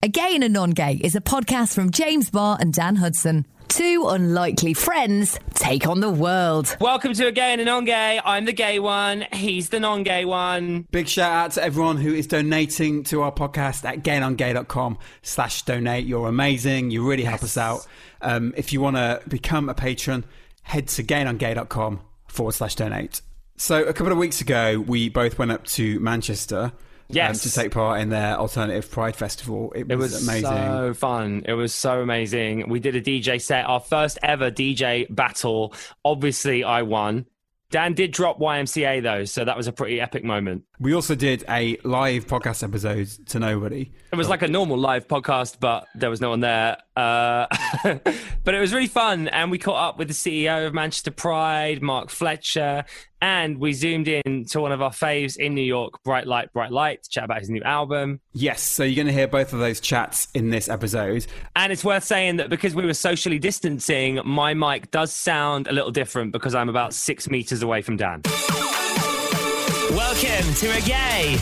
A Gay and a Non Gay is a podcast from James Barr and Dan Hudson. Two unlikely friends take on the world. Welcome to a gay and a non-gay. I'm the gay one. He's the non-gay one. Big shout out to everyone who is donating to our podcast at gaynongay.com slash donate. You're amazing. You really help us out. Um, if you want to become a patron, head to gaynongay.com forward slash donate. So a couple of weeks ago, we both went up to Manchester Yes. um, to take part in their alternative Pride Festival. It was, It was amazing. so fun. It was so amazing. We did a DJ set, our first ever DJ battle. Obviously, I won. Dan did drop YMCA though, so that was a pretty epic moment. We also did a live podcast episode to nobody. It was like a normal live podcast, but there was no one there. Uh, but it was really fun. And we caught up with the CEO of Manchester Pride, Mark Fletcher, and we zoomed in to one of our faves in New York, Bright Light, Bright Light, to chat about his new album. Yes, so you're going to hear both of those chats in this episode. And it's worth saying that because we were socially distancing, my mic does sound a little different because I'm about six meters away from Dan. Welcome to a gay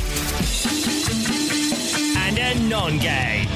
and a non gay.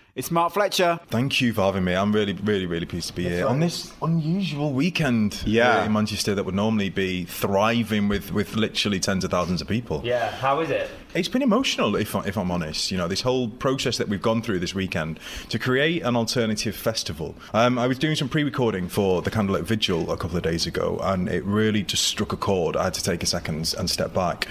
it's Mark Fletcher. Thank you for having me. I'm really, really, really pleased to be here on this unusual weekend Yeah. here in Manchester that would normally be thriving with, with literally tens of thousands of people. Yeah, how is it? It's been emotional, if, if I'm honest. You know, this whole process that we've gone through this weekend to create an alternative festival. Um, I was doing some pre-recording for the Candlelit Vigil a couple of days ago, and it really just struck a chord. I had to take a second and step back,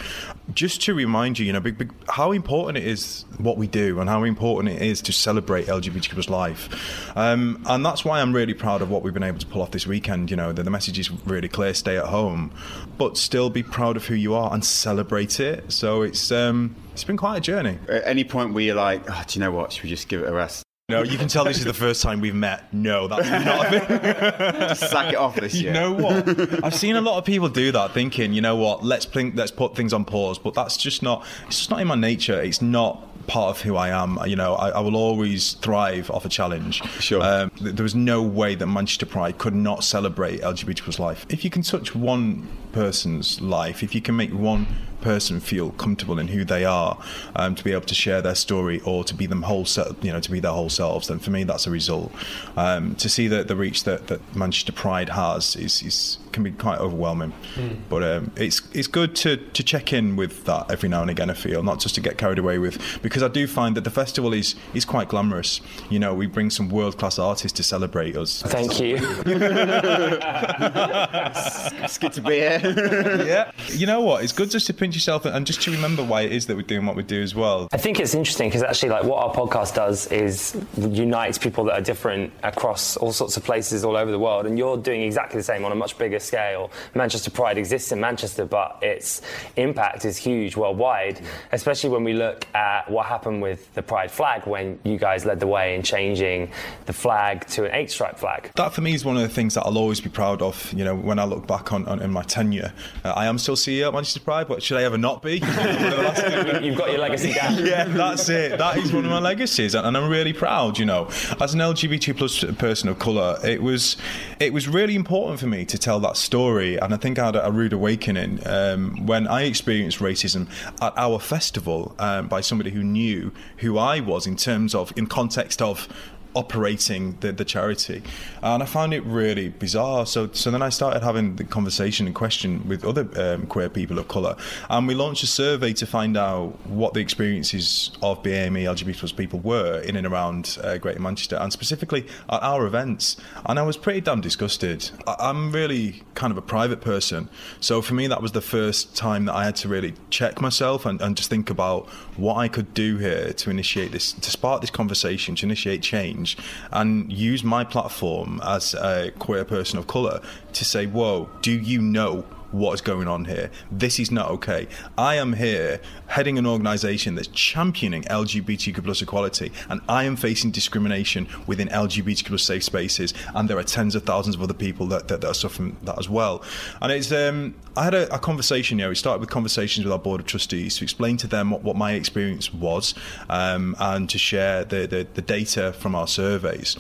just to remind you, you know, how important it is what we do, and how important it is to celebrate LGBTQ plus life. Um, and that's why I'm really proud of what we've been able to pull off this weekend. You know, the, the message is really clear: stay at home, but still be proud of who you are and celebrate it. So it's um, it's been quite a journey. At any point where you're like, oh, do you know what? Should we just give it a rest? No, you can tell this is the first time we've met. No, that's not a thing. Just sack it off this You year. know what? I've seen a lot of people do that, thinking, you know what? Let's let's put things on pause. But that's just not. It's just not in my nature. It's not part of who I am. You know, I, I will always thrive off a challenge. Sure. Um, th- there was no way that Manchester Pride could not celebrate LGBT plus life. If you can touch one person's life, if you can make one person feel comfortable in who they are, um, to be able to share their story or to be them whole, you know, to be their whole selves, then for me that's a result. Um, to see the, the reach that, that Manchester Pride has is, is can be quite overwhelming. But um, it's it's good to, to check in with that every now and again. I feel not just to get carried away with because I do find that the festival is is quite glamorous. You know, we bring some world class artists to celebrate us. Thank you. It's good to be here. yeah, you know what? It's good just to pinch yourself and just to remember why it is that we're doing what we do as well. I think it's interesting because actually, like, what our podcast does is unites people that are different across all sorts of places all over the world, and you're doing exactly the same on a much bigger scale. Manchester Pride exists in Manchester, but its impact is huge worldwide, especially when we look at what happened with the Pride flag when you guys led the way in changing the flag to an eight-stripe flag. That for me is one of the things that I'll always be proud of. You know, when I look back on, on in my tenure, uh, I am still CEO at Manchester Pride, but should I ever not be? One of the last things- You've got your legacy down. yeah, that's it. That is one of my legacies, and, and I'm really proud. You know, as an LGBT plus person of color, it was it was really important for me to tell that story, and I think I had a, rude awakening um, when I experienced racism at our festival um, by somebody who knew who I was in terms of in context of operating the, the charity. And I found it really bizarre. So so then I started having the conversation and question with other um, queer people of colour. And we launched a survey to find out what the experiences of BAME LGBT plus people were in and around uh, Greater Manchester and specifically at our events. And I was pretty damn disgusted. I- I'm really kind of a private person. So for me, that was the first time that I had to really check myself and, and just think about what I could do here to initiate this, to spark this conversation, to initiate change, and use my platform as a queer person of colour to say, whoa, do you know what is going on here. This is not okay. I am here heading an organisation that's championing LGBTQ plus equality, and I am facing discrimination within LGBTQ plus safe spaces, and there are tens of thousands of other people that, that, that are suffering that as well. And it's um, I had a, a conversation. Know, we started with conversations with our board of trustees to explain to them what, what my experience was, um, and to share the, the the data from our surveys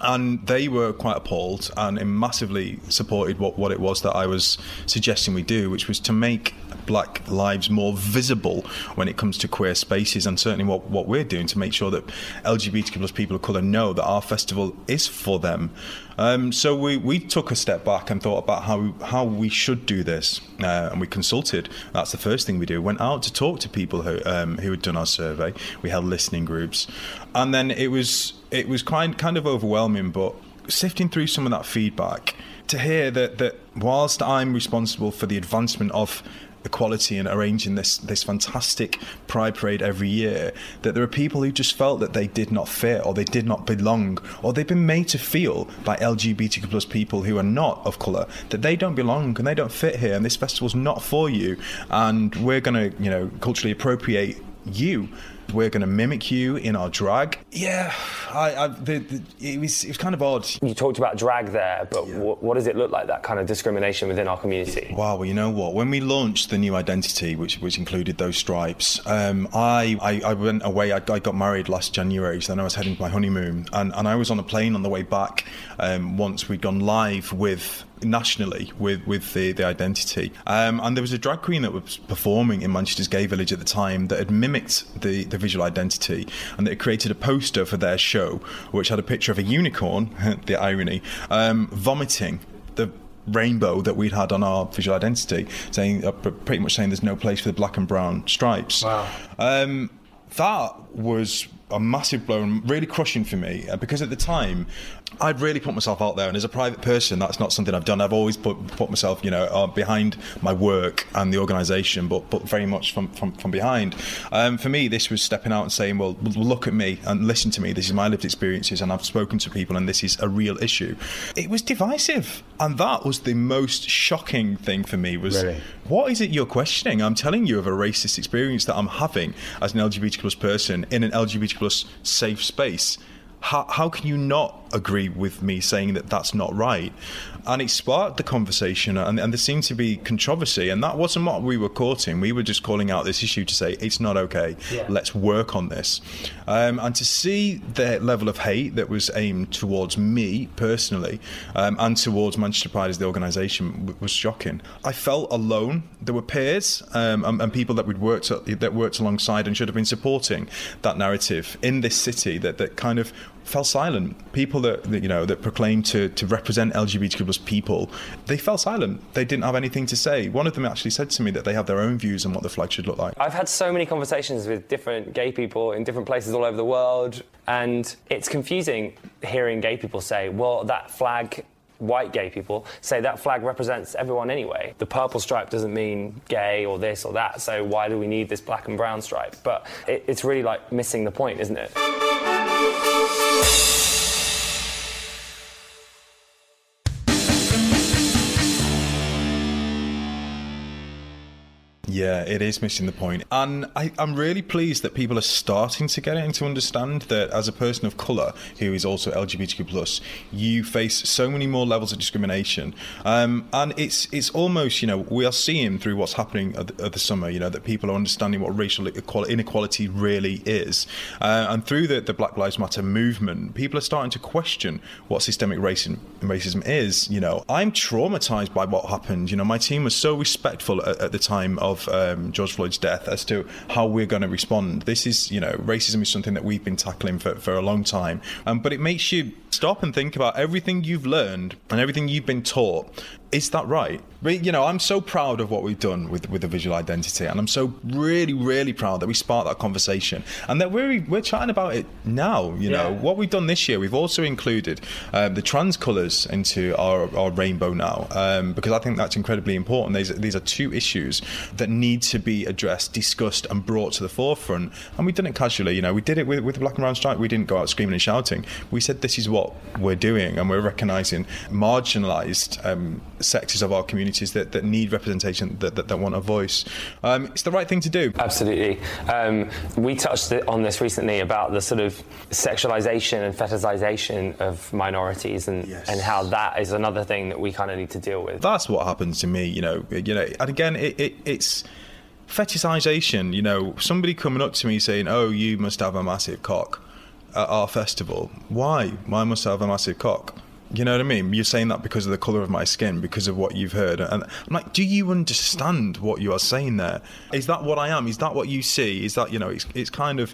and they were quite appalled and massively supported what, what it was that I was suggesting we do, which was to make black lives more visible when it comes to queer spaces, and certainly what, what we're doing to make sure that LGBTQ plus people of colour know that our festival is for them. Um, so we, we took a step back and thought about how how we should do this, uh, and we consulted. That's the first thing we do. Went out to talk to people who um, who had done our survey. We held listening groups, and then it was it was kind kind of overwhelming, but sifting through some of that feedback to hear that that whilst I'm responsible for the advancement of equality and arranging this this fantastic pride parade every year that there are people who just felt that they did not fit or they did not belong or they've been made to feel by LGBTQ plus people who are not of colour that they don't belong and they don't fit here and this festival's not for you. And we're going to you know culturally appropriate you we're going to mimic you in our drag. Yeah, I, I the, the, it was it was kind of odd. You talked about drag there, but what, what does it look like? That kind of discrimination within our community. Wow, well, you know what? When we launched the new identity, which which included those stripes, um, I, I I went away. I, I got married last January, so then I was heading to my honeymoon, and, and I was on a plane on the way back. Um, once we'd gone live with nationally with with the the identity. Um, and there was a drag queen that was performing in Manchester's Gay Village at the time that had mimicked the the visual identity, and they created a poster for their show which had a picture of a unicorn, the irony, um, vomiting the rainbow that we'd had on our visual identity, saying uh, pretty much saying there's no place for the black and brown stripes. Wow. Um, that was a massive blow and really crushing for me uh, because at the time I'd really put myself out there, and as a private person, that's not something I've done. I've always put put myself, you know, uh, behind my work and the organisation, but but very much from from, from behind. Um, for me, this was stepping out and saying, well, look at me and listen to me. This is my lived experiences, and I've spoken to people, and this is a real issue. It was divisive, and that was the most shocking thing for me. Was Really? what is it you're questioning? I'm telling you of a racist experience that I'm having as an LGBT plus person in an LGBT plus safe space. How, how can you not agree with me saying that that's not right? And it sparked the conversation, and, and there seemed to be controversy, and that wasn't what we were courting. We were just calling out this issue to say it's not okay. Yeah. Let's work on this. Um, and to see the level of hate that was aimed towards me personally um, and towards Manchester Pride as the organisation w- was shocking. I felt alone. There were peers um, and, and people that we'd worked that worked alongside and should have been supporting that narrative in this city that, that kind of fell silent. People that, that you know that proclaimed to, to represent LGBTQ plus people, they fell silent. They didn't have anything to say. One of them actually said to me that they have their own views on what the flag should look like. I've had so many conversations with different gay people in different places all over the world, and it's confusing hearing gay people say, well, that flag, white gay people, say that flag represents everyone anyway. The purple stripe doesn't mean gay or this or that, so why do we need this black and brown stripe? But it, it's really like missing the point, isn't it? Thank you. Yeah, it is missing the point. And I, I'm really pleased that people are starting to get it and to understand that as a person of colour who is also LGBTQ plus, you face so many more levels of discrimination. Um, and it's it's almost, you know, we are seeing through what's happening at the, at the summer, you know, that people are understanding what racial inequality really is. Uh, and through the, the Black Lives Matter movement, people are starting to question what systemic racism, racism is. You know, I'm traumatized by what happened. You know, my team was so respectful at, at the time of um, George Floyd's death as to how we're going to respond. This is, you know, racism is something that we've been tackling for, for a long time. Um, but it makes you stop and think about everything you've learned and everything you've been taught. Is that right? But, you know, I'm so proud of what we've done with, with the visual identity, and I'm so really, really proud that we sparked that conversation and that we're we're chatting about it now. You know, what we've done this year, we've also included um, the trans colours into our, our rainbow now um, because I think that's incredibly important. These, these are two issues that need to be addressed, discussed, and brought to the forefront. And we've done it casually. You know, we did it with, with the Black and Brown strike. We didn't go out screaming and shouting. We said this is what we're doing, and we're recognising marginalised um, sectors of our communities that, that need representation, that, that, that want a voice. Um, it's the right thing to do. Absolutely. Um, we touched on this recently about the sort of sexualization and fetishization of minorities and, Yes. and how that is another thing that we kind of need to deal with. that's what happens to me you know you know and again it, it it's fetishization you know somebody coming up to me saying oh you must have a massive cock at our festival why why must I have a massive cock you know what I mean? You're saying that because of the colour of my skin, because of what you've heard. And I'm like, do you understand what you are saying there? Is that what I am? Is that what you see? Is that, you know, it's, it's kind of,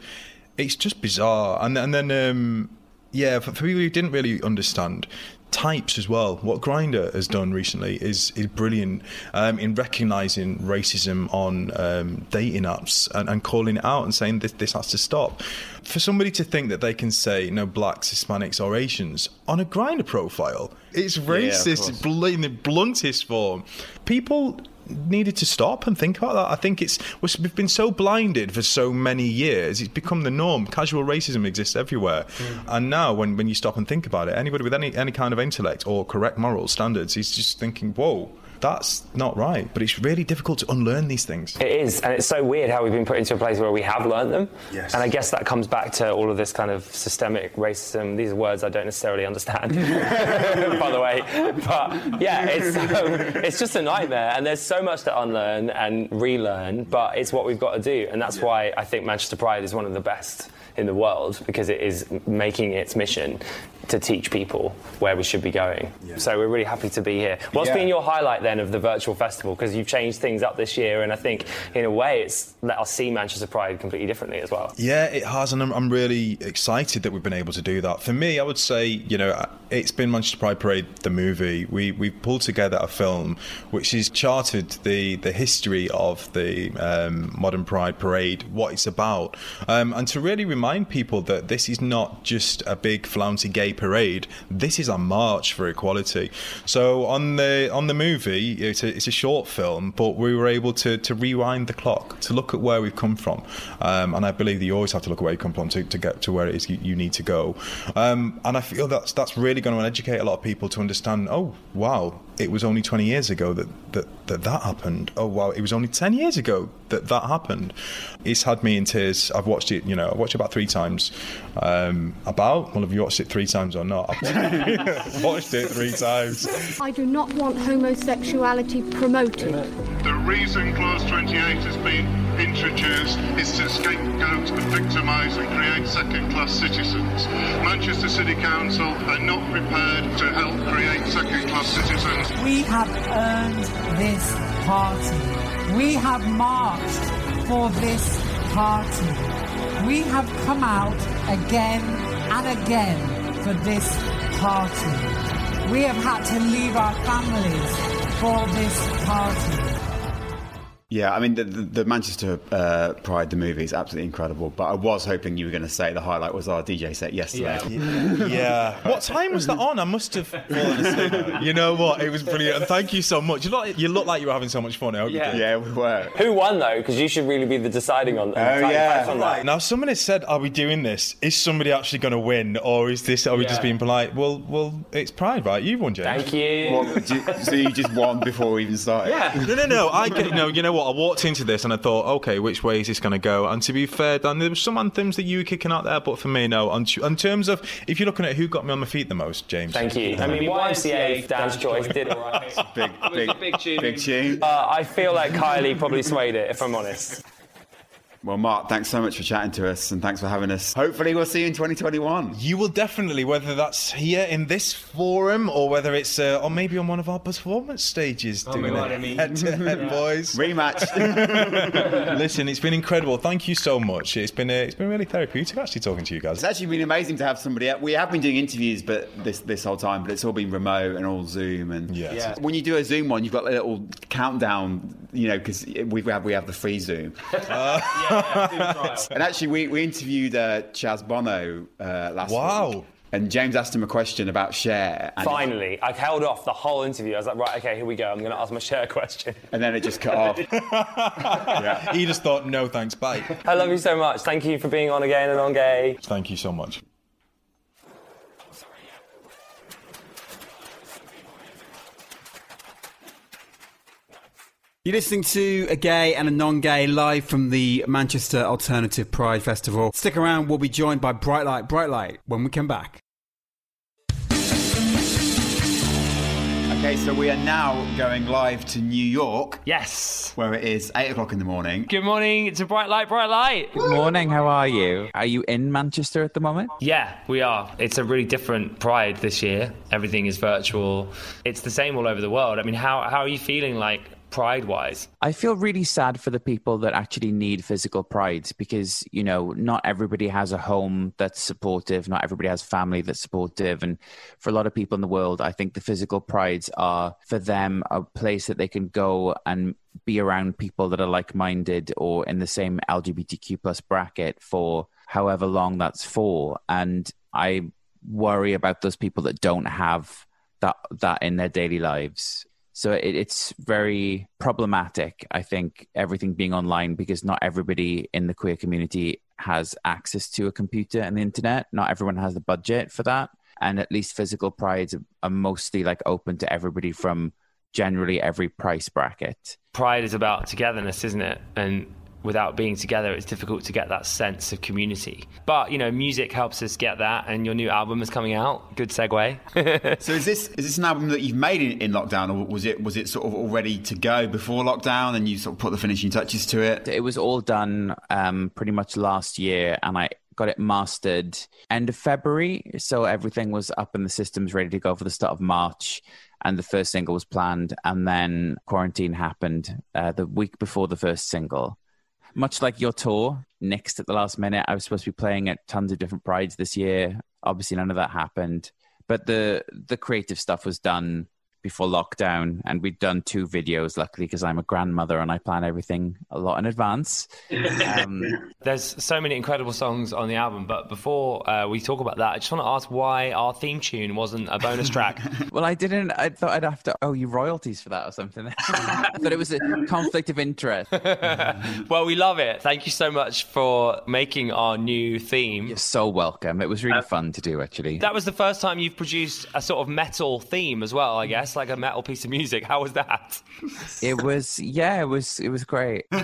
it's just bizarre. And, and then, um, yeah, for, for people who didn't really understand, types as well. What Grindr has done recently is is brilliant um, in recognizing racism on um, dating apps and, and calling it out and saying this this has to stop. For somebody to think that they can say no blacks, Hispanics, or Asians on a Grindr profile, it's racist, in the bluntest form. People needed to stop and think about that. I think it's we've been so blinded for so many years. It's become the norm. Casual racism exists everywhere, hmm. and now when, when you stop and think about it, anybody with any any kind of intellect or correct moral standards is just thinking, "Whoa." That's not right, but it's really difficult to unlearn these things. It is, and it's so weird how we've been put into a place where we have learned them. Yes. And I guess that comes back to all of this kind of systemic racism. These are words I don't necessarily understand, by the way. But yeah, it's um, it's just a nightmare, and there's so much to unlearn and relearn. But it's what we've got to do, and that's why I think Manchester Pride is one of the best in the world because it is making its mission to teach people where we should be going. So we're really happy to be here. What's Yeah. been your highlight then of the virtual festival? Because you've changed things up this year, and I think in a way it's let us see Manchester Pride completely differently as well. Yeah, it has, and I'm, I'm really excited that we've been able to do that. For me, I would say, you know, it's been Manchester Pride Parade, the movie. We we pulled together a film which has charted the the history of the um, modern Pride Parade, what it's about, um, and to really remind people that this is not just a big flouncy gay parade. This is a march for equality. So on the on the movie, it's a, it's a short film, but we were able to to rewind the clock to look at where we've come from, um, and I believe that you always have to look at where you come from to, to get to where it is you, you need to go. Um, and I feel that's that's really going to educate a lot of people to understand. Oh wow, it was only 20 years ago that that that, that happened. Oh wow, it was only 10 years ago that that happened. It's had me in tears. I've watched it. You know, I watched it about three times. Um, about well, have you watched it three times or not? I've watched it three times. I do not want homosexuality promoted. The reason Clause 28 has been introduced is to scapegoat and victimise and create second-class citizens. Manchester City Council are not prepared to help create second-class citizens. We have earned this party. We have marched for this party. We have come out again and again for this party. We have had to leave our families for this party. Yeah, I mean, the, the, the Manchester uh, Pride, the movie, is absolutely incredible. But I was hoping you were going to say the highlight was our DJ set yesterday. Yeah. What time was that on? I must have fallen asleep. You know what? It was brilliant. And thank you so much. You look, you look like you were having so much fun. I hope you Yeah. did. Yeah, we were. Who won though? Because you should really be the deciding on. Oh, yeah. on that. Now, someone has said, "Are we doing this? Is somebody actually going to win, or is this? Are we just being polite?" Well, well, it's Pride, right? You won, James. Thank you. Well, do you- so you just won before we even started? yeah. No, no, no. I get no. You know what? I walked into this and I thought, okay, which way is this going to go? And to be fair, Dan, there were some anthems that you were kicking out there, but for me, no. On, in terms of if you're looking at who got me on my feet the most, James. Thank you. I mean, YMCA, Dan's choice, did all right. Big, big, big tune. Big tune. Uh, I feel like Kylie probably swayed it, if I'm honest. Well, Mark, thanks so much for chatting to us and thanks for having us. Hopefully, we'll see you in 2021. You will definitely, whether that's here in this forum or whether it's, uh, or maybe on one of our performance stages, Oh doing my it I mean- head to head, boys. Rematch. Listen, it's been incredible. Thank you so much. It's been uh, it's been really therapeutic actually talking to you guys. It's actually been amazing to have somebody. We have been doing interviews, but this this whole time, but it's all been remote and all Zoom. And Yeah. Yeah. when you do a Zoom one, you've got a little countdown, you know, because we have we have the free Zoom. and actually, we we interviewed uh, Chaz Bono uh, last Wow. week, Wow. and James asked him a question about Cher. Finally, I held off the whole interview. I was like, right, okay, here we go. I'm going to ask my Cher question. and then it just cut off. yeah. He just thought, no thanks, bye. I love you so much. Thank you for being on again and on gay. Thank you so much. You're listening to a gay and a non-gay live from the Manchester Alternative Pride Festival. Stick around, we'll be joined by Bright Light, Bright Light when we come back. Okay, so we are now going live to New York, Yes. where it is eight o'clock in the morning. Good morning. It's a bright light, bright light. Good morning, how are you? Are you in Manchester at the moment? Yeah, we are. It's a really different Pride this year. Everything is virtual. It's the same all over the world. I mean, how how are you feeling like Pride wise? I feel really sad for the people that actually need physical pride because, you know, not everybody has a home that's supportive, not everybody has family that's supportive. And for a lot of people in the world, I think the physical prides are for them a place that they can go and be around people that are like minded or in the same LGBTQ plus bracket for however long that's for. And I worry about those people that don't have that that in their daily lives. So it, it's very problematic, I think, everything being online because not everybody in the queer community has access to a computer and the internet. Not everyone has the budget for that. And at least physical prides are, mostly like open to everybody from generally every price bracket. Pride is about togetherness, isn't it? And without being together, it's difficult to get that sense of community. But you know, music helps us get that. And your new album is coming out. Good segue. So is this is this an album that you've made in, in lockdown, or was it was it sort of all ready to go before lockdown, and you sort of put the finishing touches to it? It was all done um, pretty much last year, and I got it mastered end of February. So everything was up in the systems, ready to go for the start of March. And the first single was planned, and then quarantine happened uh, the week before the first single. Much like your tour, next at the last minute. I was supposed to be playing at tons of different prides this year. Obviously, none of that happened. But the the creative stuff was done before lockdown, and we'd done two videos. Luckily, because I'm a grandmother and I plan everything a lot in advance. Um, There's so many incredible songs on the album. But before uh, we talk about that, I just want to ask why our theme tune wasn't a bonus track. well, I didn't. I thought I'd have to owe you royalties for that or something. but it was a conflict of interest. well, we love it. Thank you so much for making our new theme. You're so welcome. It was really fun to do, actually. That was the first time you've produced a sort of metal theme as well, I guess, like a metal piece of music. How was that? It was, yeah, it was, it was great. Are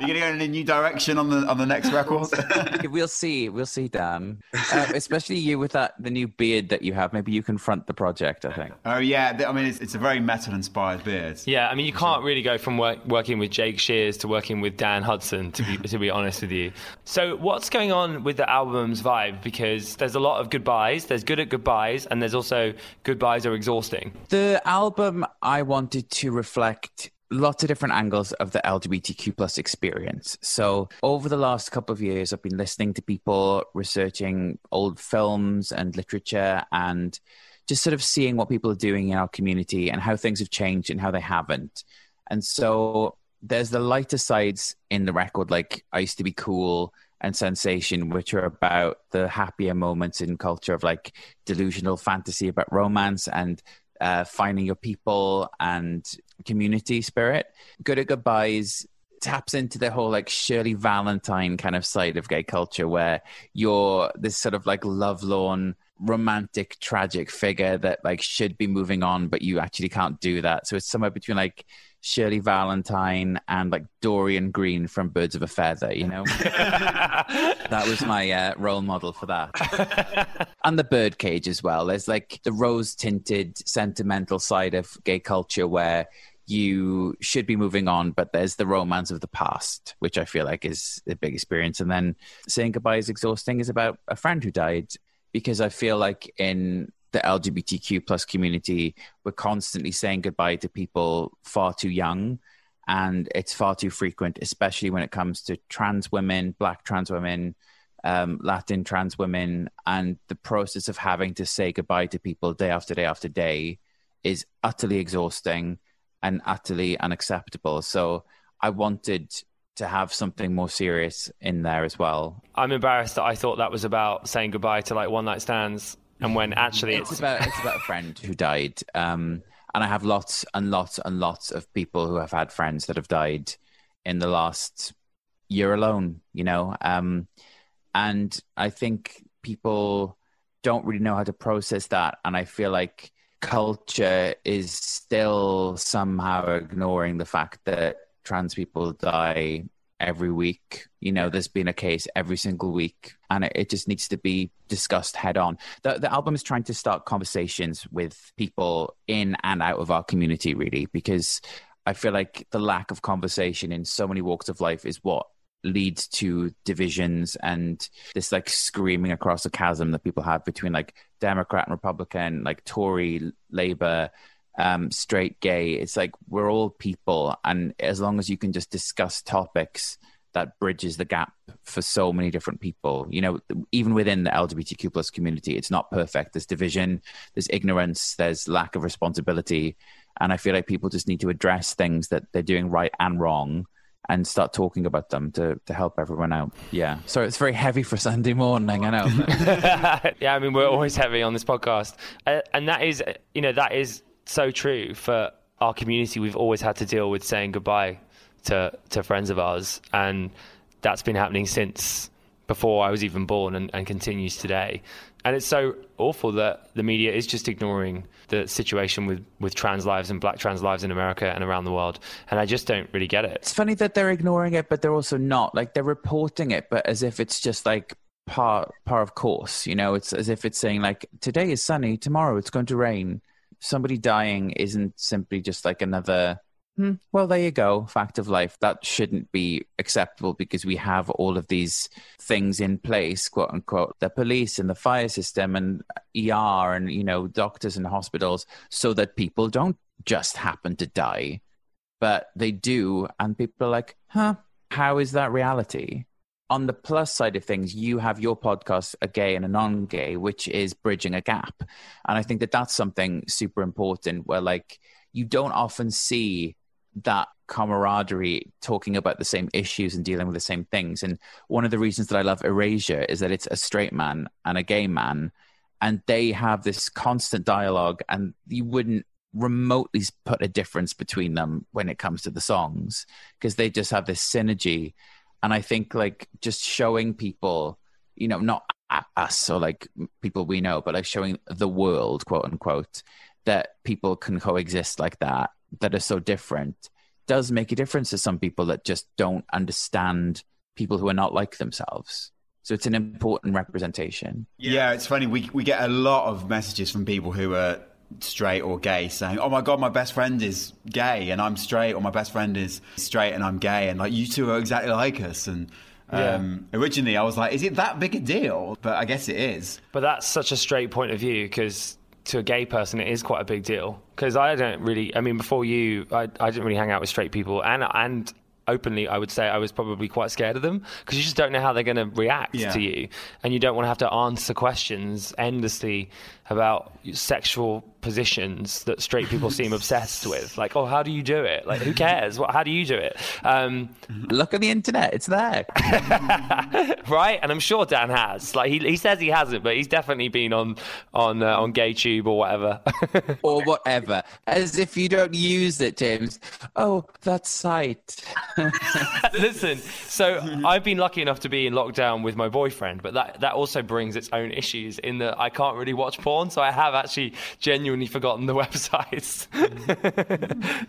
you going to go in a new direction on the on the next record? we'll see. We'll see, Dan. Uh, especially you with that the new beard that you have. Maybe you can front the project. I think. oh yeah, I mean it's, it's a very metal inspired beard. Yeah, I mean, you can't really go from work, working with Jake Shears to working with Dan Hudson, to be, to be honest with you. So, what's going on with the album's vibe? Because there's a lot of goodbyes, there's good at goodbyes, and there's also goodbyes are exhausting. The album I wanted to reflect lots of different angles of the LGBTQ plus experience. So over the last couple of years, I've been listening to people researching old films and literature and just sort of seeing what people are doing in our community and how things have changed and how they haven't. And so there's the lighter sides in the record, like I used to be cool and sensation, which are about the happier moments in culture of like delusional fantasy about romance and uh, finding your people and community spirit. Good at Goodbyes taps into the whole like Shirley Valentine kind of side of gay culture where you're this sort of like lovelorn romantic tragic figure that like should be moving on but you actually can't do that so it's somewhere between like Shirley Valentine and like Dorien Green from Birds of a Feather, you know? that was my uh, role model for that. and the birdcage as well. There's like the rose tinted, sentimental side of gay culture where you should be moving on, but there's the romance of the past, which I feel like is a big experience. And then saying goodbye is exhausting is about a friend who died because I feel like in the LGBTQ plus community, we're constantly saying goodbye to people far too young. And it's far too frequent, especially when it comes to trans women, black trans women, um, Latin trans women, and the process of having to say goodbye to people day after day after day is utterly exhausting and utterly unacceptable. So I wanted to have something more serious in there as well. I'm embarrassed that I thought that was about saying goodbye to like one night stands, and when actually it's, it's about it's about a friend who died. Um, and I have lots and lots and lots of people who have had friends that have died in the last year alone. You know, um, and I think people don't really know how to process that, and I feel like culture is still somehow ignoring the fact that trans people die every week. You know, there's been a case every single week, and it, it, just needs to be discussed head on. The, the album is trying to start conversations with people in and out of our community, really, because I feel like the lack of conversation in so many walks of life is what leads to divisions and this like screaming across the chasm that people have between like Democrat and Republican, like Tory, Labour, um, straight, gay. It's like we're all people, and as long as you can just discuss topics that bridges the gap for so many different people. You know, even within the LGBTQ plus community, it's not perfect. There's division, there's ignorance, there's lack of responsibility, and I feel like people just need to address things that they're doing right and wrong and start talking about them to, to help everyone out. Yeah. So it's very heavy for Sunday morning, I know. yeah, I mean, we're always heavy on this podcast. Uh, and that is, you know, that is so true for our community. We've always had to deal with saying goodbye to, to friends of ours. And that's been happening since before I was even born and, and continues today. And it's so awful that the media is just ignoring the situation with, with trans lives and black trans lives in America and around the world. And I just don't really get it. It's funny that they're ignoring it, but they're also not. Like they're reporting it, but as if it's just like par par of course. You know, it's as if it's saying like today is sunny, tomorrow it's going to rain. Somebody dying isn't simply just like another Hmm, well, there you go. Fact of life. That shouldn't be acceptable because we have all of these things in place, quote unquote, the police and the fire system and ER and, you know, doctors and hospitals so that people don't just happen to die, but they do. And people are like, huh, how is that reality? On the plus side of things, you have your podcast, a gay and a non gay, which is bridging a gap. And I think that that's something super important where, like, you don't often see that camaraderie talking about the same issues and dealing with the same things and one of the reasons that i love erasure is that it's a straight man and a gay man and they have this constant dialogue and you wouldn't remotely put a difference between them when it comes to the songs because they just have this synergy and i think like just showing people you know not us or like people we know but like showing the world quote unquote that people can coexist like that that are so different does make a difference to some people that just don't understand people who are not like themselves. So it's an important representation. Yeah, it's funny. We we get a lot of messages from people who are straight or gay saying, "Oh my god, my best friend is gay and I'm straight," or "My best friend is straight and I'm gay," and like you two are exactly like us. And um, yeah. originally, I was like, "Is it that big a deal?" But I guess it is. But that's such a straight point of view because to a gay person, it is quite a big deal because I don't really. I mean, before you, I, I didn't really hang out with straight people, and and openly, I would say I was probably quite scared of them because you just don't know how they're going to react yeah. to you, and you don't want to have to answer questions endlessly about sexual positions that straight people seem obsessed with. Like, oh, how do you do it? Like, who cares? What? How do you do it? Um, Look at the internet; it's there, right? And I'm sure Dan has. Like, he, he says he hasn't, but he's definitely been on on uh, on GayTube or whatever, or whatever. As if you don't use it, James. Oh, that site. Listen, so I've been lucky enough to be in lockdown with my boyfriend, but that that also brings its own issues in that I can't really watch porn so I have actually genuinely forgotten the websites.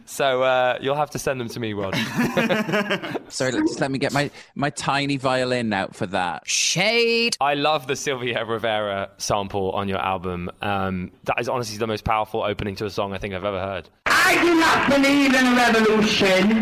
so uh, you'll have to send them to me, Rod. Sorry, just let me get my, my tiny violin out for that. Shade. I love the Sylvia Rivera sample on your album. Um, that is honestly the most powerful opening to a song I think I've ever heard. I do not believe in a revolution,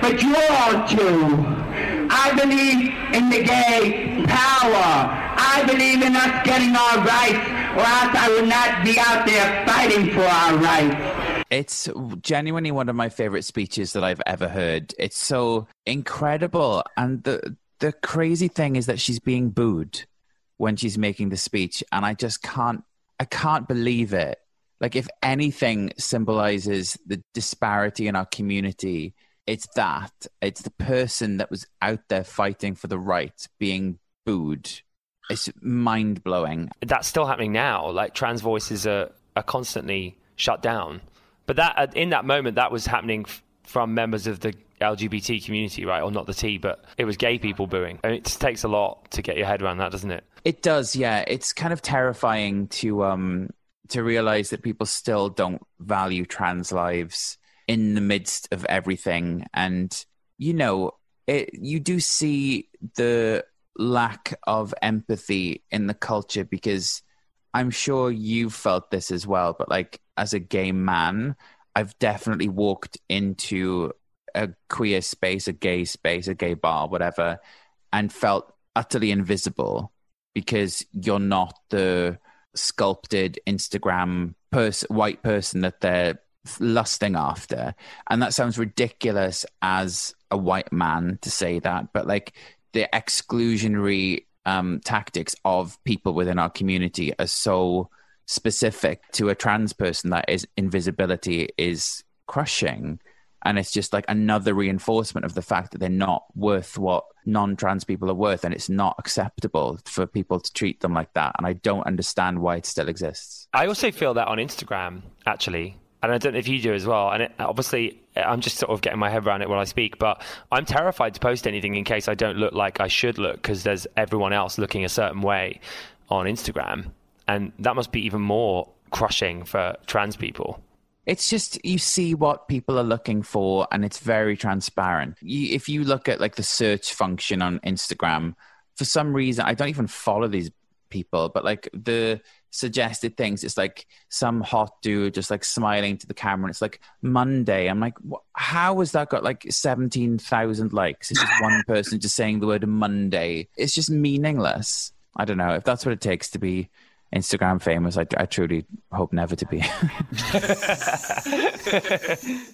but you all do. I believe in the gay power. I believe in us getting our rights, or else I would not be out there fighting for our rights. It's genuinely one of my favorite speeches that I've ever heard. It's so incredible. And the the crazy thing is that she's being booed when she's making the speech and I just can't I can't believe it. Like if anything symbolizes the disparity in our community, it's that. It's the person that was out there fighting for the right being booed. It's mind blowing. That's still happening now. Like trans voices are, are constantly shut down. But that in that moment, that was happening f- from members of the LGBT community, right? Or not the T, but it was gay people booing. And it takes a lot to get your head around that, doesn't it? It does, yeah. It's kind of terrifying to um to realize that people still don't value trans lives in the midst of everything. And you know, it, you do see the lack of empathy in the culture because I'm sure you've felt this as well. But like as a gay man, I've definitely walked into a queer space, a gay space, a gay bar, whatever, and felt utterly invisible because you're not the sculpted Instagram pers- white person that they're lusting after. And that sounds ridiculous as a white man to say that, but like the exclusionary um, tactics of people within our community are so specific to a trans person that is invisibility is crushing. And it's just like another reinforcement of the fact that they're not worth what non-trans people are worth and it's not acceptable for people to treat them like that. And i don't understand why it still exists. I also feel that on instagram actually and i don't know if you do as well. And it, obviously i'm just sort of getting my head around it while i speak but i'm terrified to post anything in case i don't look like i should look because there's everyone else looking a certain way on instagram. And that must be even more crushing for trans people. It's just you see what people are looking for and it's very transparent. You, if you look at like the search function on instagram for some reason i don't even follow these people but like the suggested things. It's like some hot dude just like smiling to the camera and it's like monday. I'm like how has that got like 17,000 likes? It's just one person just saying the word monday. It's just meaningless. I don't know if that's what it takes to be Instagram famous. I, I truly hope never to be.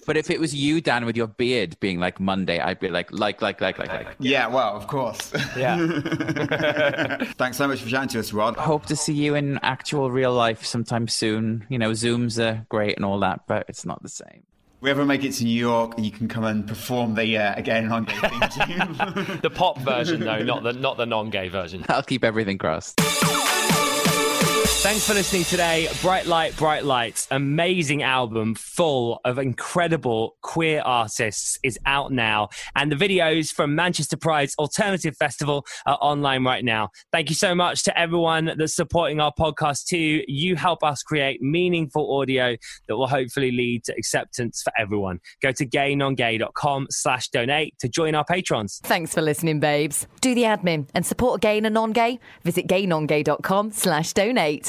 but if it was you, Dan, with your beard being like Monday, I'd be like, like, like, like, like, like. Yeah, well, of course. Yeah. Thanks so much for chatting to us, Rod. Hope to see you in actual real life sometime soon. You know, Zooms are great and all that, but it's not the same. If we ever make it to New York, you can come and perform the uh, again non-gay theme the pop version, though, not the not the non-gay version. I'll keep everything crossed. Thanks for listening today. Bright Light, Bright Lights, amazing album full of incredible queer artists is out now. And the videos from Manchester Pride's Alternative Festival are online right now. Thank you so much to everyone that's supporting our podcast too. You help us create meaningful audio that will hopefully lead to acceptance for everyone. Go to gaynongay.com slash donate to join our patrons. Thanks for listening, babes. Do the admin and support gay and non-gay. Visit gaynongay.com slash donate.